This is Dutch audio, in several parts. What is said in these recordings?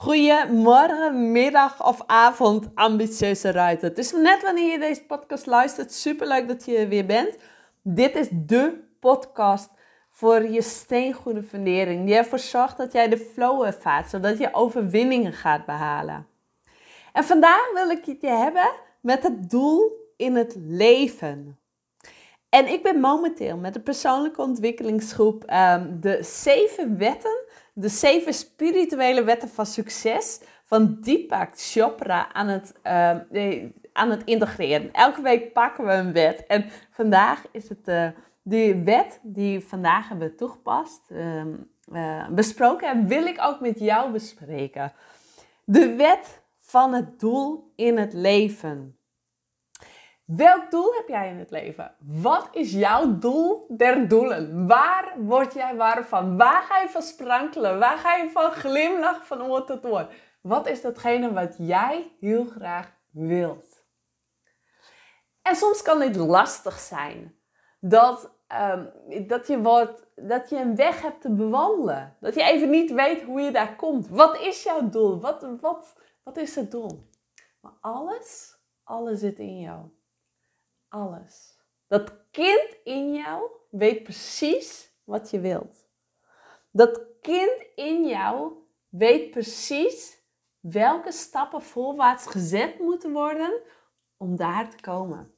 Goedemorgen, middag of avond, ambitieuze ruiter. Het is net wanneer je deze podcast luistert. Superleuk dat je er weer bent. Dit is de podcast voor je steengoede fundering. Die ervoor zorgt dat jij de flow ervaart, zodat je overwinningen gaat behalen. En vandaag wil ik het je hebben met het doel in het leven. En ik ben momenteel met de persoonlijke ontwikkelingsgroep um, de zeven wetten de zeven spirituele wetten van succes van Deepak Chopra aan het, uh, aan het integreren. Elke week pakken we een wet. En vandaag is het uh, de wet die vandaag hebben toegepast, uh, besproken en wil ik ook met jou bespreken. De wet van het doel in het leven. Welk doel heb jij in het leven? Wat is jouw doel der doelen? Waar word jij warm van? Waar ga je van sprankelen? Waar ga je van glimlachen van oor tot oor? Wat is datgene wat jij heel graag wilt? En soms kan dit lastig zijn. Dat, um, dat, je wordt, dat je een weg hebt te bewandelen. Dat je even niet weet hoe je daar komt. Wat is jouw doel? Wat, wat, wat is het doel? Maar alles, alles zit in jou alles. Dat kind in jou weet precies wat je wilt. Dat kind in jou weet precies welke stappen voorwaarts gezet moeten worden om daar te komen.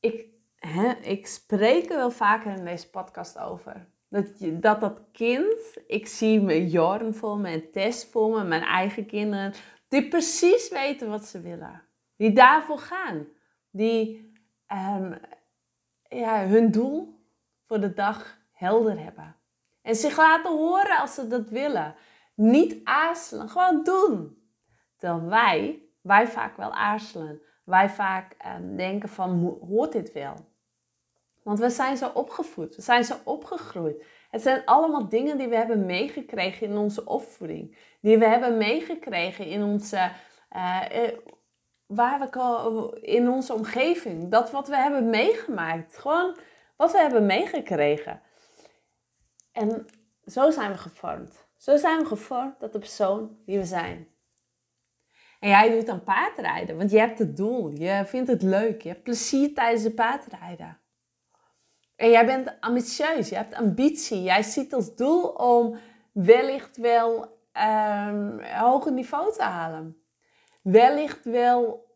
Ik, hè, ik spreek er wel vaker in deze podcast over. Dat, je, dat dat kind, ik zie mijn Jorn voor me en Tess voor me, mijn eigen kinderen, die precies weten wat ze willen. Die daarvoor gaan. Die um, ja, hun doel voor de dag helder hebben. En zich laten horen als ze dat willen. Niet aarzelen, gewoon doen. Terwijl wij, wij vaak wel aarzelen. Wij vaak um, denken van, hoort dit wel? Want we zijn zo opgevoed, we zijn zo opgegroeid. Het zijn allemaal dingen die we hebben meegekregen in onze opvoeding. Die we hebben meegekregen in onze, uh, waar we in onze omgeving. Dat wat we hebben meegemaakt. Gewoon wat we hebben meegekregen. En zo zijn we gevormd. Zo zijn we gevormd tot de persoon die we zijn. En jij doet dan paardrijden, want je hebt het doel. Je vindt het leuk. Je hebt plezier tijdens het paardrijden. En jij bent ambitieus. Je hebt ambitie. Jij ziet als doel om wellicht wel um, een hoger niveau te halen wellicht wel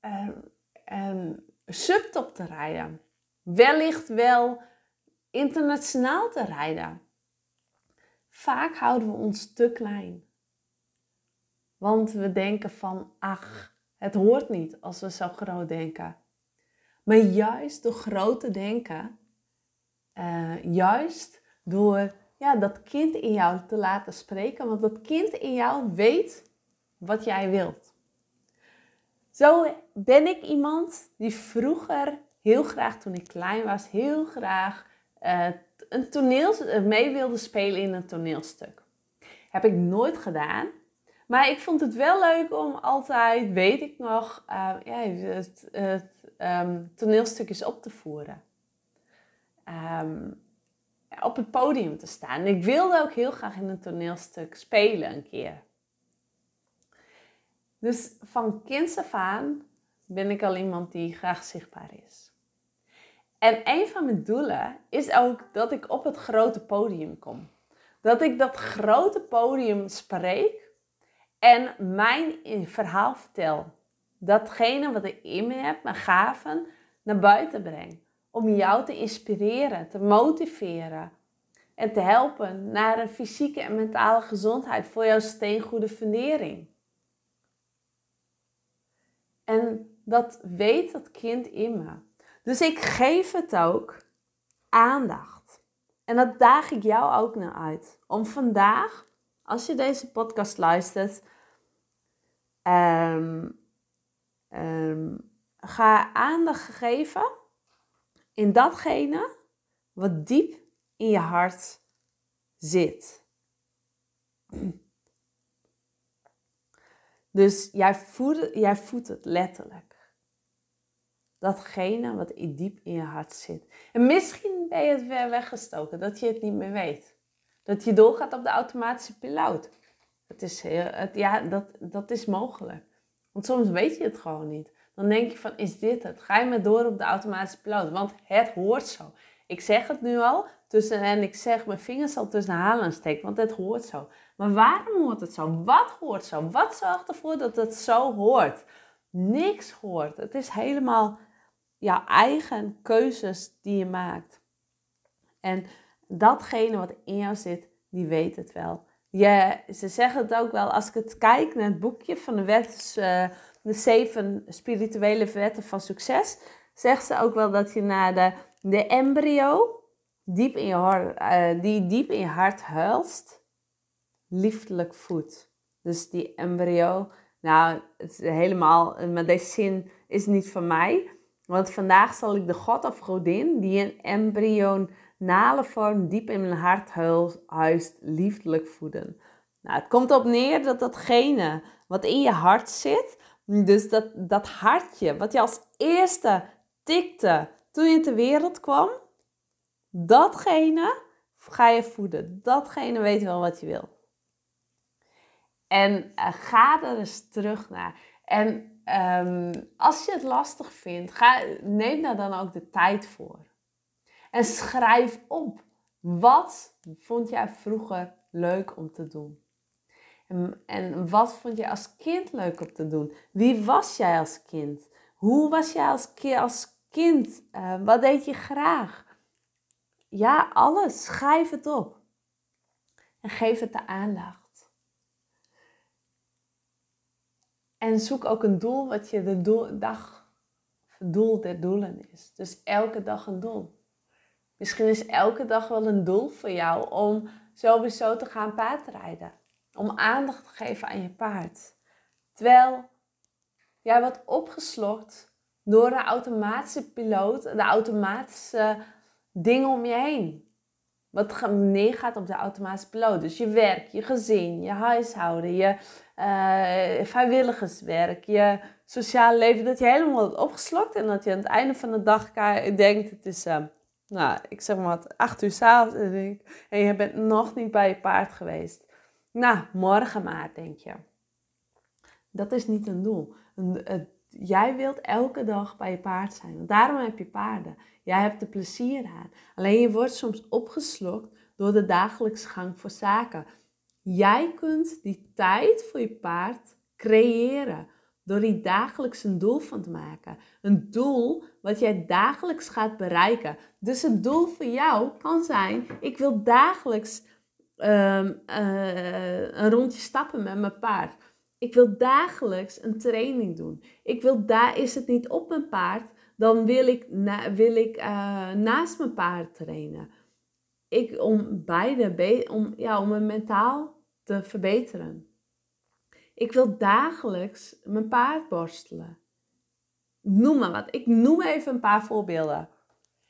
um, um, subtop te rijden. Wellicht wel internationaal te rijden. Vaak houden we ons te klein. Want we denken van, ach, het hoort niet als we zo groot denken. Maar juist door groot te denken, uh, juist door ja, dat kind in jou te laten spreken, want dat kind in jou weet wat jij wilt. Zo ben ik iemand die vroeger heel graag, toen ik klein was, heel graag uh, een toneel, eh, mee wilde spelen in een toneelstuk. Heb ik nooit gedaan. Maar ik vond het wel leuk om altijd, weet ik nog, uh, ja, het, um, toneelstukjes op te voeren. Um, op het podium te staan. ik wilde ook heel graag in een toneelstuk spelen een keer. Dus van kinds af aan ben ik al iemand die graag zichtbaar is. En een van mijn doelen is ook dat ik op het grote podium kom. Dat ik dat grote podium spreek en mijn verhaal vertel. Datgene wat ik in me heb, mijn gaven, naar buiten breng. Om jou te inspireren, te motiveren en te helpen naar een fysieke en mentale gezondheid voor jouw steengoede fundering. En dat weet dat kind in me. Dus ik geef het ook aandacht. En dat daag ik jou ook naar uit. Om vandaag, als je deze podcast luistert, um, um, ga aandacht geven in datgene wat diep in je hart zit. Dus jij voedt, jij voedt het letterlijk. Datgene wat diep in je hart zit. En misschien ben je het weer weggestoken, dat je het niet meer weet. Dat je doorgaat op de automatische piloot. Het is heel, ja, dat, dat is mogelijk. Want soms weet je het gewoon niet. Dan denk je van, is dit het? Ga je maar door op de automatische piloot? Want het hoort zo. Ik zeg het nu al, tussen, en ik zeg mijn vingers al tussen halen steken, want het hoort zo. Maar waarom hoort het zo? Wat hoort zo? Wat zorgt ervoor dat het zo hoort? Niks hoort. Het is helemaal jouw eigen keuzes die je maakt. En datgene wat in jou zit, die weet het wel. Je, ze zeggen het ook wel, als ik het kijk naar het boekje van de, wet, uh, de zeven spirituele wetten van succes, zegt ze ook wel dat je naar de, de embryo, diep in je hart, uh, die diep in je hart huilst, liefdelijk voedt. Dus die embryo, nou, het helemaal, maar deze zin is niet van mij. Want vandaag zal ik de god of godin die een embryonale vorm diep in mijn hart huist, liefdelijk voeden. Nou, het komt op neer dat datgene wat in je hart zit, dus dat, dat hartje wat je als eerste tikte toen je ter wereld kwam, datgene ga je voeden. Datgene weet wel wat je wil. En uh, ga er eens terug naar. En um, als je het lastig vindt, ga, neem daar dan ook de tijd voor. En schrijf op. Wat vond jij vroeger leuk om te doen? En, en wat vond je als kind leuk om te doen? Wie was jij als kind? Hoe was jij als, als kind? Uh, wat deed je graag? Ja, alles. Schrijf het op. En geef het de aandacht. En zoek ook een doel wat je de doel, dag, doel der doelen is. Dus elke dag een doel. Misschien is elke dag wel een doel voor jou om sowieso te gaan paardrijden. Om aandacht te geven aan je paard. Terwijl jij wordt opgeslokt door de automatische piloot, de automatische dingen om je heen. Wat neergaat op de automatische piloot. Dus je werk, je gezin, je huishouden, je uh, vrijwilligerswerk, je sociale leven. Dat je helemaal wordt opgeslokt en dat je aan het einde van de dag denkt: het is, uh, nou, ik zeg maar wat, acht uur s'avonds en, en je bent nog niet bij je paard geweest. Nou, morgen maar, denk je. Dat is niet een doel. Jij wilt elke dag bij je paard zijn. Want daarom heb je paarden. Jij hebt er plezier aan. Alleen je wordt soms opgeslokt door de dagelijkse gang voor zaken. Jij kunt die tijd voor je paard creëren door die dagelijks een doel van te maken. Een doel wat jij dagelijks gaat bereiken. Dus het doel voor jou kan zijn: ik wil dagelijks ehm, eh, een rondje stappen met mijn paard. Ik wil dagelijks een training doen. Ik wil daar is het niet op mijn paard, dan wil ik, wil ik uh, naast mijn paard trainen. Ik, om beide, om, ja, om mijn mentaal te verbeteren. Ik wil dagelijks mijn paard borstelen. Noem maar wat. Ik noem even een paar voorbeelden.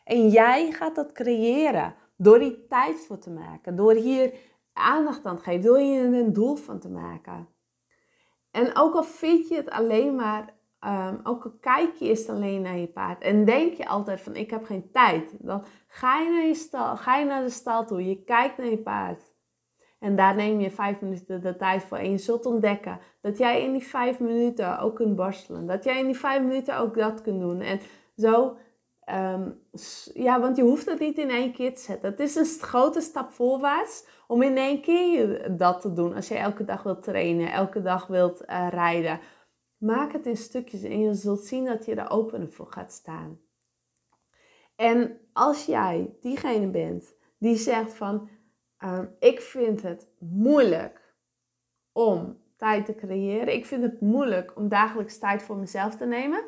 En jij gaat dat creëren door die tijd voor te maken. Door hier aandacht aan te geven. Door hier een doel van te maken. En ook al vind je het alleen maar Um, ook al kijk je eerst alleen naar je paard en denk je altijd van ik heb geen tijd, dan ga je naar, je stal, ga je naar de stal toe, je kijkt naar je paard. En daar neem je vijf minuten de tijd voor. En je zult ontdekken dat jij in die vijf minuten ook kunt borstelen. Dat jij in die vijf minuten ook dat kunt doen. En zo, um, ja, want je hoeft het niet in één keer te zetten. Het is een grote stap voorwaarts om in één keer dat te doen. Als je elke dag wilt trainen, elke dag wilt uh, rijden. Maak het in stukjes en je zult zien dat je er open voor gaat staan. En als jij diegene bent die zegt van, uh, ik vind het moeilijk om tijd te creëren. Ik vind het moeilijk om dagelijks tijd voor mezelf te nemen.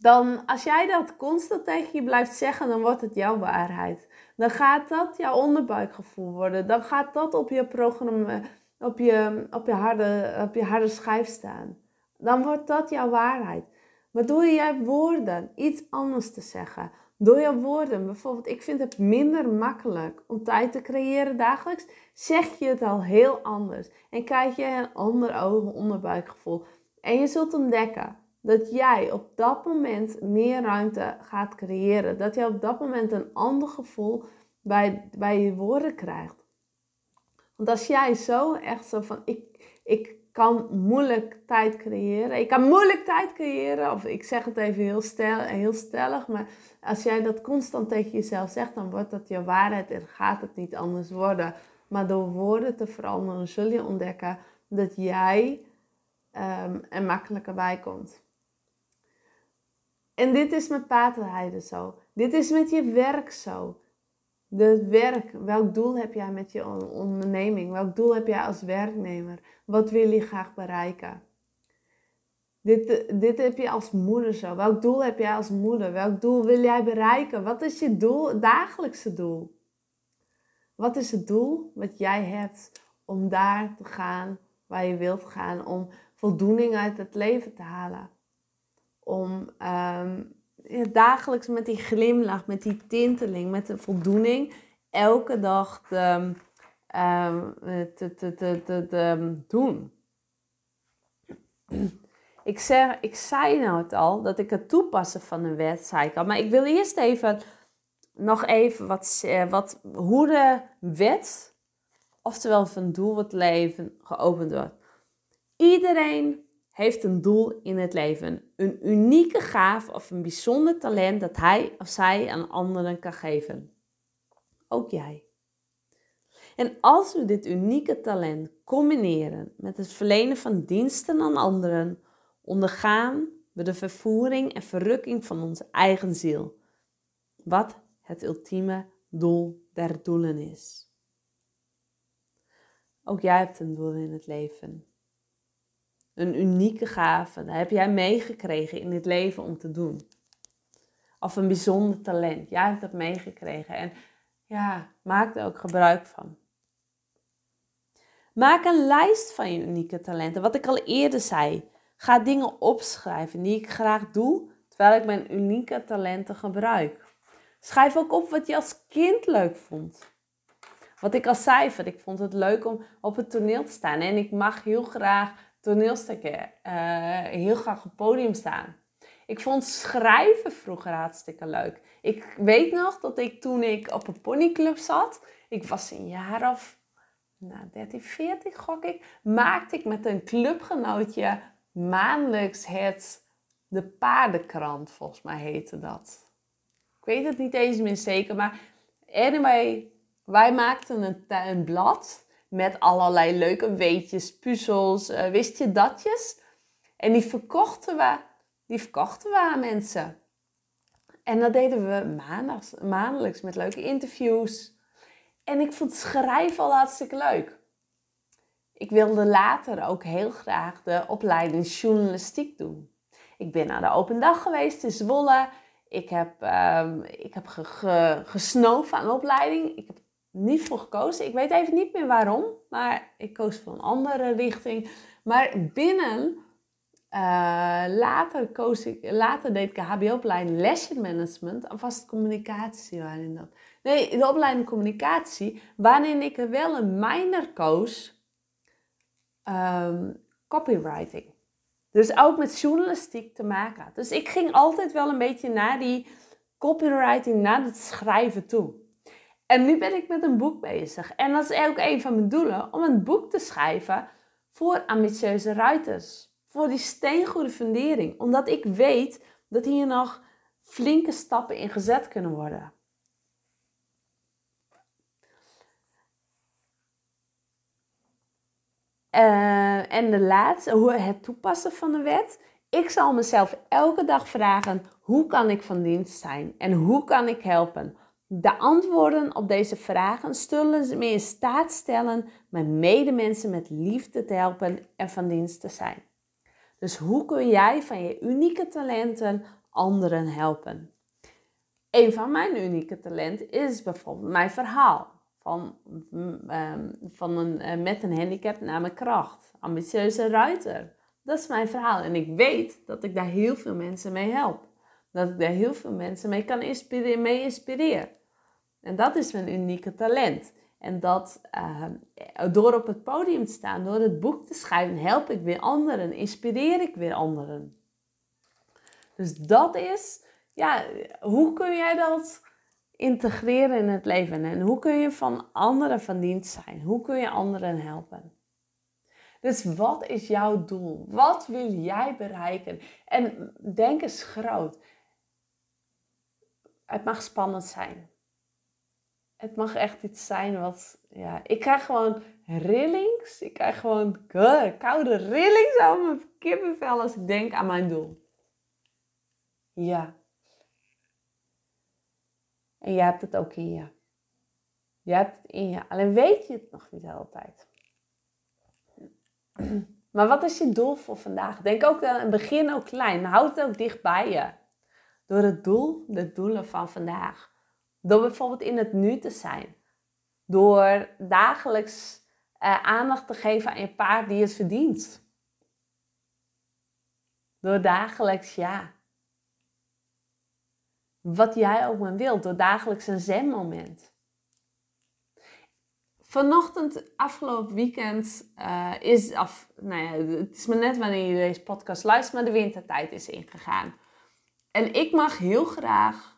Dan als jij dat constant tegen je blijft zeggen, dan wordt het jouw waarheid. Dan gaat dat jouw onderbuikgevoel worden. Dan gaat dat op je programma, op je, op je, harde, op je harde schijf staan dan wordt dat jouw waarheid. Maar door jij woorden iets anders te zeggen, door jouw woorden, bijvoorbeeld, ik vind het minder makkelijk om tijd te creëren dagelijks, zeg je het al heel anders. En krijg je een ander ogen onderbuikgevoel. En je zult ontdekken dat jij op dat moment meer ruimte gaat creëren. Dat je op dat moment een ander gevoel bij, bij je woorden krijgt. Want als jij zo echt zo van, ik, ik kan moeilijk tijd creëren. Ik kan moeilijk tijd creëren. Of ik zeg het even heel, stel, heel stellig. Maar als jij dat constant tegen jezelf zegt, dan wordt dat je waarheid en gaat het niet anders worden. Maar door woorden te veranderen zul je ontdekken dat jij um, er makkelijker bij komt. En dit is met paterheiden zo. Dit is met je werk zo. Het werk, welk doel heb jij met je onderneming? Welk doel heb jij als werknemer? Wat wil je graag bereiken? Dit, dit heb je als moeder zo. Welk doel heb jij als moeder? Welk doel wil jij bereiken? Wat is je doel, dagelijkse doel? Wat is het doel wat jij hebt om daar te gaan waar je wilt gaan? Om voldoening uit het leven te halen? Om um, dagelijks met die glimlach, met die tinteling, met de voldoening, elke dag te, um, te, te, te, te, te doen. Ik, zeg, ik zei nou het al, dat ik het toepassen van een wet zei. Maar ik wil eerst even nog even wat, wat, hoe de wet, oftewel van doel wat leven, geopend wordt. Iedereen heeft een doel in het leven. Een unieke gaaf of een bijzonder talent dat hij of zij aan anderen kan geven. Ook jij. En als we dit unieke talent combineren met het verlenen van diensten aan anderen, ondergaan we de vervoering en verrukking van onze eigen ziel. Wat het ultieme doel der doelen is. Ook jij hebt een doel in het leven een unieke gave. Dat heb jij meegekregen in dit leven om te doen. Of een bijzonder talent. Jij hebt dat meegekregen. En ja, maak er ook gebruik van. Maak een lijst van je unieke talenten. Wat ik al eerder zei. Ga dingen opschrijven die ik graag doe, terwijl ik mijn unieke talenten gebruik. Schrijf ook op wat je als kind leuk vond. Wat ik al zei, ik vond het leuk om op het toneel te staan. En ik mag heel graag toneelstukken uh, heel graag op het podium staan. Ik vond schrijven vroeger hartstikke leuk. Ik weet nog dat ik toen ik op een ponyclub zat, ik was een jaar of nou, 13, 14 gok ik, maakte ik met een clubgenootje maandelijks het, de paardenkrant, volgens mij heette dat. Ik weet het niet eens meer zeker, maar anyway, wij maakten een, een blad met allerlei leuke weetjes, puzzels, uh, wist je datjes. En die verkochten we, die verkochten we aan mensen. En dat deden we maandags, maandelijks met leuke interviews. En ik vond schrijven al hartstikke leuk. Ik wilde later ook heel graag de opleiding journalistiek doen. Ik ben naar de open dag geweest in Zwolle. Ik heb, uh, ik heb gesnoven aan de opleiding. Ik heb niet voor gekozen. Ik weet even niet meer waarom, maar ik koos voor een andere richting. Maar binnen, uh, later, koos ik, later deed ik een HBO-opleiding Lesson Management en vast communicatie waarin dat. Nee, de opleiding communicatie, waarin ik wel een minor koos, um, copywriting. Dus ook met journalistiek te maken had. Dus ik ging altijd wel een beetje naar die copywriting, naar het schrijven toe. En nu ben ik met een boek bezig. En dat is ook een van mijn doelen, om een boek te schrijven voor ambitieuze ruiters. Voor die steengoede fundering. Omdat ik weet dat hier nog flinke stappen in gezet kunnen worden. Uh, en de laatste, hoe het toepassen van de wet. Ik zal mezelf elke dag vragen: hoe kan ik van dienst zijn en hoe kan ik helpen? De antwoorden op deze vragen zullen me in staat stellen mijn medemensen met liefde te helpen en van dienst te zijn. Dus hoe kun jij van je unieke talenten anderen helpen? Een van mijn unieke talenten is bijvoorbeeld mijn verhaal van, um, van een, uh, met een handicap naar mijn kracht. Ambitieuze ruiter. Dat is mijn verhaal en ik weet dat ik daar heel veel mensen mee help. Dat ik daar heel veel mensen mee kan inspireren, mee inspireren. En dat is mijn unieke talent. En dat uh, door op het podium te staan, door het boek te schrijven, help ik weer anderen, inspireer ik weer anderen. Dus dat is, ja, hoe kun jij dat integreren in het leven? En hoe kun je van anderen van dienst zijn? Hoe kun je anderen helpen? Dus wat is jouw doel? Wat wil jij bereiken? En denk eens groot. Het mag spannend zijn. Het mag echt iets zijn wat, ja, ik krijg gewoon rillings. Ik krijg gewoon koude rillings aan mijn kippenvel als ik denk aan mijn doel. Ja. En jij hebt het ook in je. Je hebt het in je. Alleen weet je het nog niet altijd. Maar wat is je doel voor vandaag? Denk ook aan het begin ook klein. Houd het ook dicht bij je. Door het doel, de doelen van vandaag. Door bijvoorbeeld in het nu te zijn. Door dagelijks uh, aandacht te geven aan je paard die het verdient. Door dagelijks, ja. Wat jij ook maar wilt. Door dagelijks een zenmoment. Vanochtend, afgelopen weekend, uh, is af. Nou ja, het is maar net wanneer je deze podcast luistert, maar de wintertijd is ingegaan. En ik mag heel graag.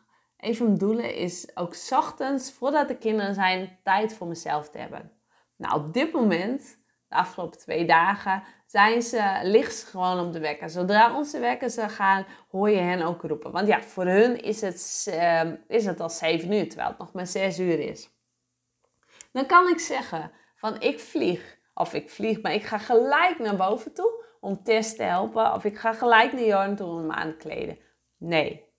Een van mijn doelen is ook ochtends, voordat de kinderen zijn, tijd voor mezelf te hebben. Nou, op dit moment, de afgelopen twee dagen, zijn ze, ze gewoon om de wekker. Zodra onze wekkers gaan, hoor je hen ook roepen. Want ja, voor hun is het, uh, is het al 7 uur, terwijl het nog maar 6 uur is. Dan kan ik zeggen van ik vlieg, of ik vlieg, maar ik ga gelijk naar boven toe om Tess te helpen. Of ik ga gelijk naar Jorn toe om hem aan te kleden. Nee,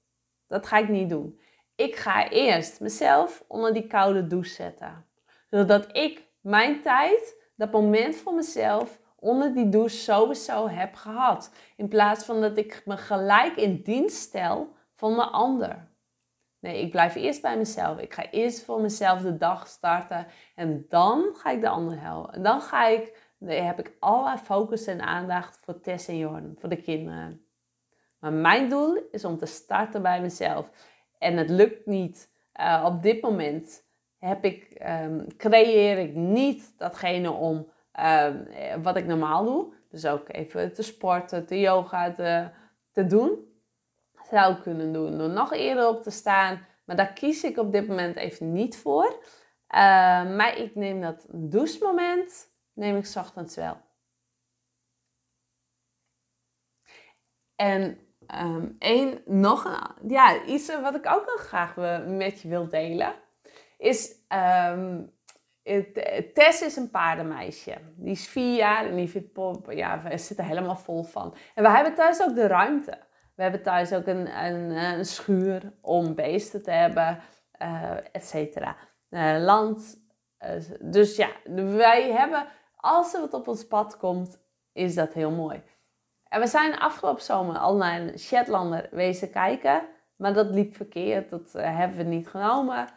dat ga ik niet doen. Ik ga eerst mezelf onder die koude douche zetten. Zodat ik mijn tijd, dat moment voor mezelf, onder die douche sowieso heb gehad. In plaats van dat ik me gelijk in dienst stel van de ander. Nee, ik blijf eerst bij mezelf. Ik ga eerst voor mezelf de dag starten. En dan ga ik de ander helpen. En dan ga ik, nee, heb ik alle focus en aandacht voor Tess en Jorn, voor de kinderen. Maar mijn doel is om te starten bij mezelf. En het lukt niet. Uh, op dit moment heb ik, um, creëer ik niet datgene om um, wat ik normaal doe. Dus ook even te sporten, te yoga, te, te doen. Zou kunnen doen door nog eerder op te staan. Maar daar kies ik op dit moment even niet voor. Uh, maar ik neem dat douchemoment, neem ik ochtends wel. En um, één, nog ja, iets wat ik ook nog graag met je wil delen, is um, Tess is een paardenmeisje. Die is vier jaar en die vindt ja, we zitten helemaal vol van. En we hebben thuis ook de ruimte. We hebben thuis ook een, een, een schuur om beesten te hebben, uh, et cetera. Land. Dus ja, wij hebben, als er wat op ons pad komt, is dat heel mooi. En we zijn afgelopen zomer al naar een Shetlander wezen kijken. Maar dat liep verkeerd. Dat hebben we niet genomen.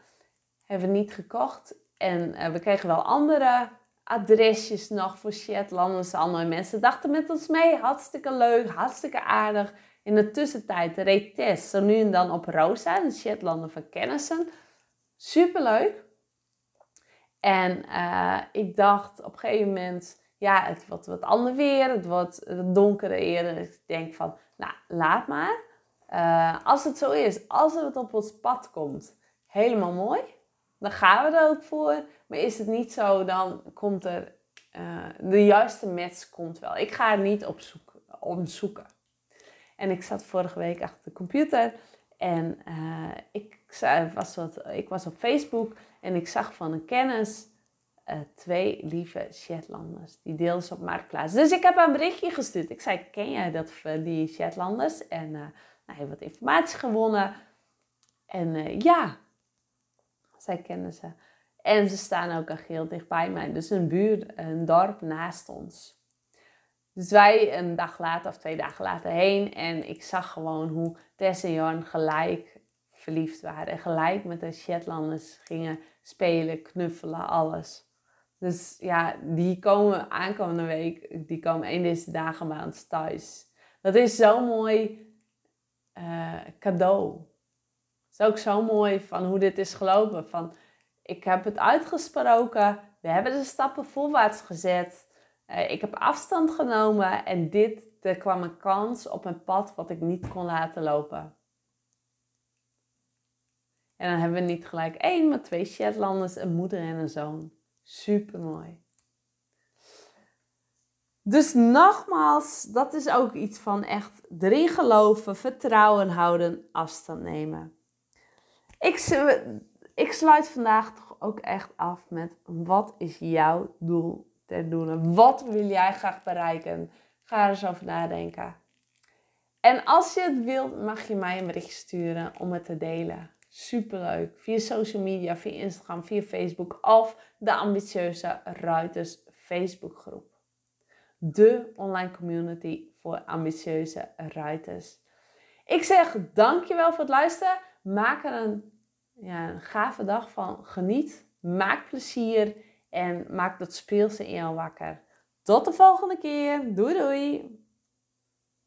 Hebben we niet gekocht. En we kregen wel andere adresjes nog voor Shetlanders. Andere mensen dachten met ons mee. Hartstikke leuk, hartstikke aardig. In de tussentijd reed Tess zo nu en dan op Rosa, de Shetlanden van Kennissen. Superleuk. En uh, ik dacht op een gegeven moment, ja, het wordt wat ander weer, het wordt donkerder eerder. Dus ik denk van, nou, laat maar. Uh, als het zo is, als het op ons pad komt, helemaal mooi. Dan gaan we er ook voor. Maar is het niet zo, dan komt er uh, de juiste match komt wel. Ik ga er niet op zoek, om zoeken. En ik zat vorige week achter de computer en uh, ik, was wat, ik was op Facebook en ik zag van een kennis uh, twee lieve Shetlanders. Die deelden ze op Marktplaats. Dus ik heb een berichtje gestuurd. Ik zei, ken jij dat, die Shetlanders? En uh, nou, je wat informatie gewonnen. En ja, zij kennen ze. En ze staan ook al heel dichtbij mij. Dus een buurt, een dorp naast ons. Dus wij een dag later of twee dagen later heen. En ik zag gewoon hoe Tess en Jorn gelijk verliefd waren. En gelijk met de Shetlanders gingen spelen, knuffelen, alles. Dus ja, die komen aankomende week, die komen één deze dagen ons thuis. Dat is zo'n mooi uh, cadeau. Het is ook zo mooi van hoe dit is gelopen. Van, ik heb het uitgesproken, we hebben de stappen voorwaarts gezet. Uh, ik heb afstand genomen en dit, er kwam een kans op een pad wat ik niet kon laten lopen. En dan hebben we niet gelijk één, maar twee Shetlanders, een moeder en een zoon. Super mooi. Dus nogmaals, dat is ook iets van echt erin geloven, vertrouwen houden, afstand nemen. Ik, ik sluit vandaag toch ook echt af met wat is jouw doel ter doen? Wat wil jij graag bereiken? Ga er eens over nadenken. En als je het wilt, mag je mij een bericht sturen om het te delen. Superleuk. Via social media, via Instagram, via Facebook of de ambitieuze Ruiters Facebookgroep. De online community voor ambitieuze ruiters. Ik zeg dankjewel voor het luisteren. Maak er een, ja, een gave dag van. Geniet. Maak plezier. En maak dat speelse in jou wakker. Tot de volgende keer. Doei doei.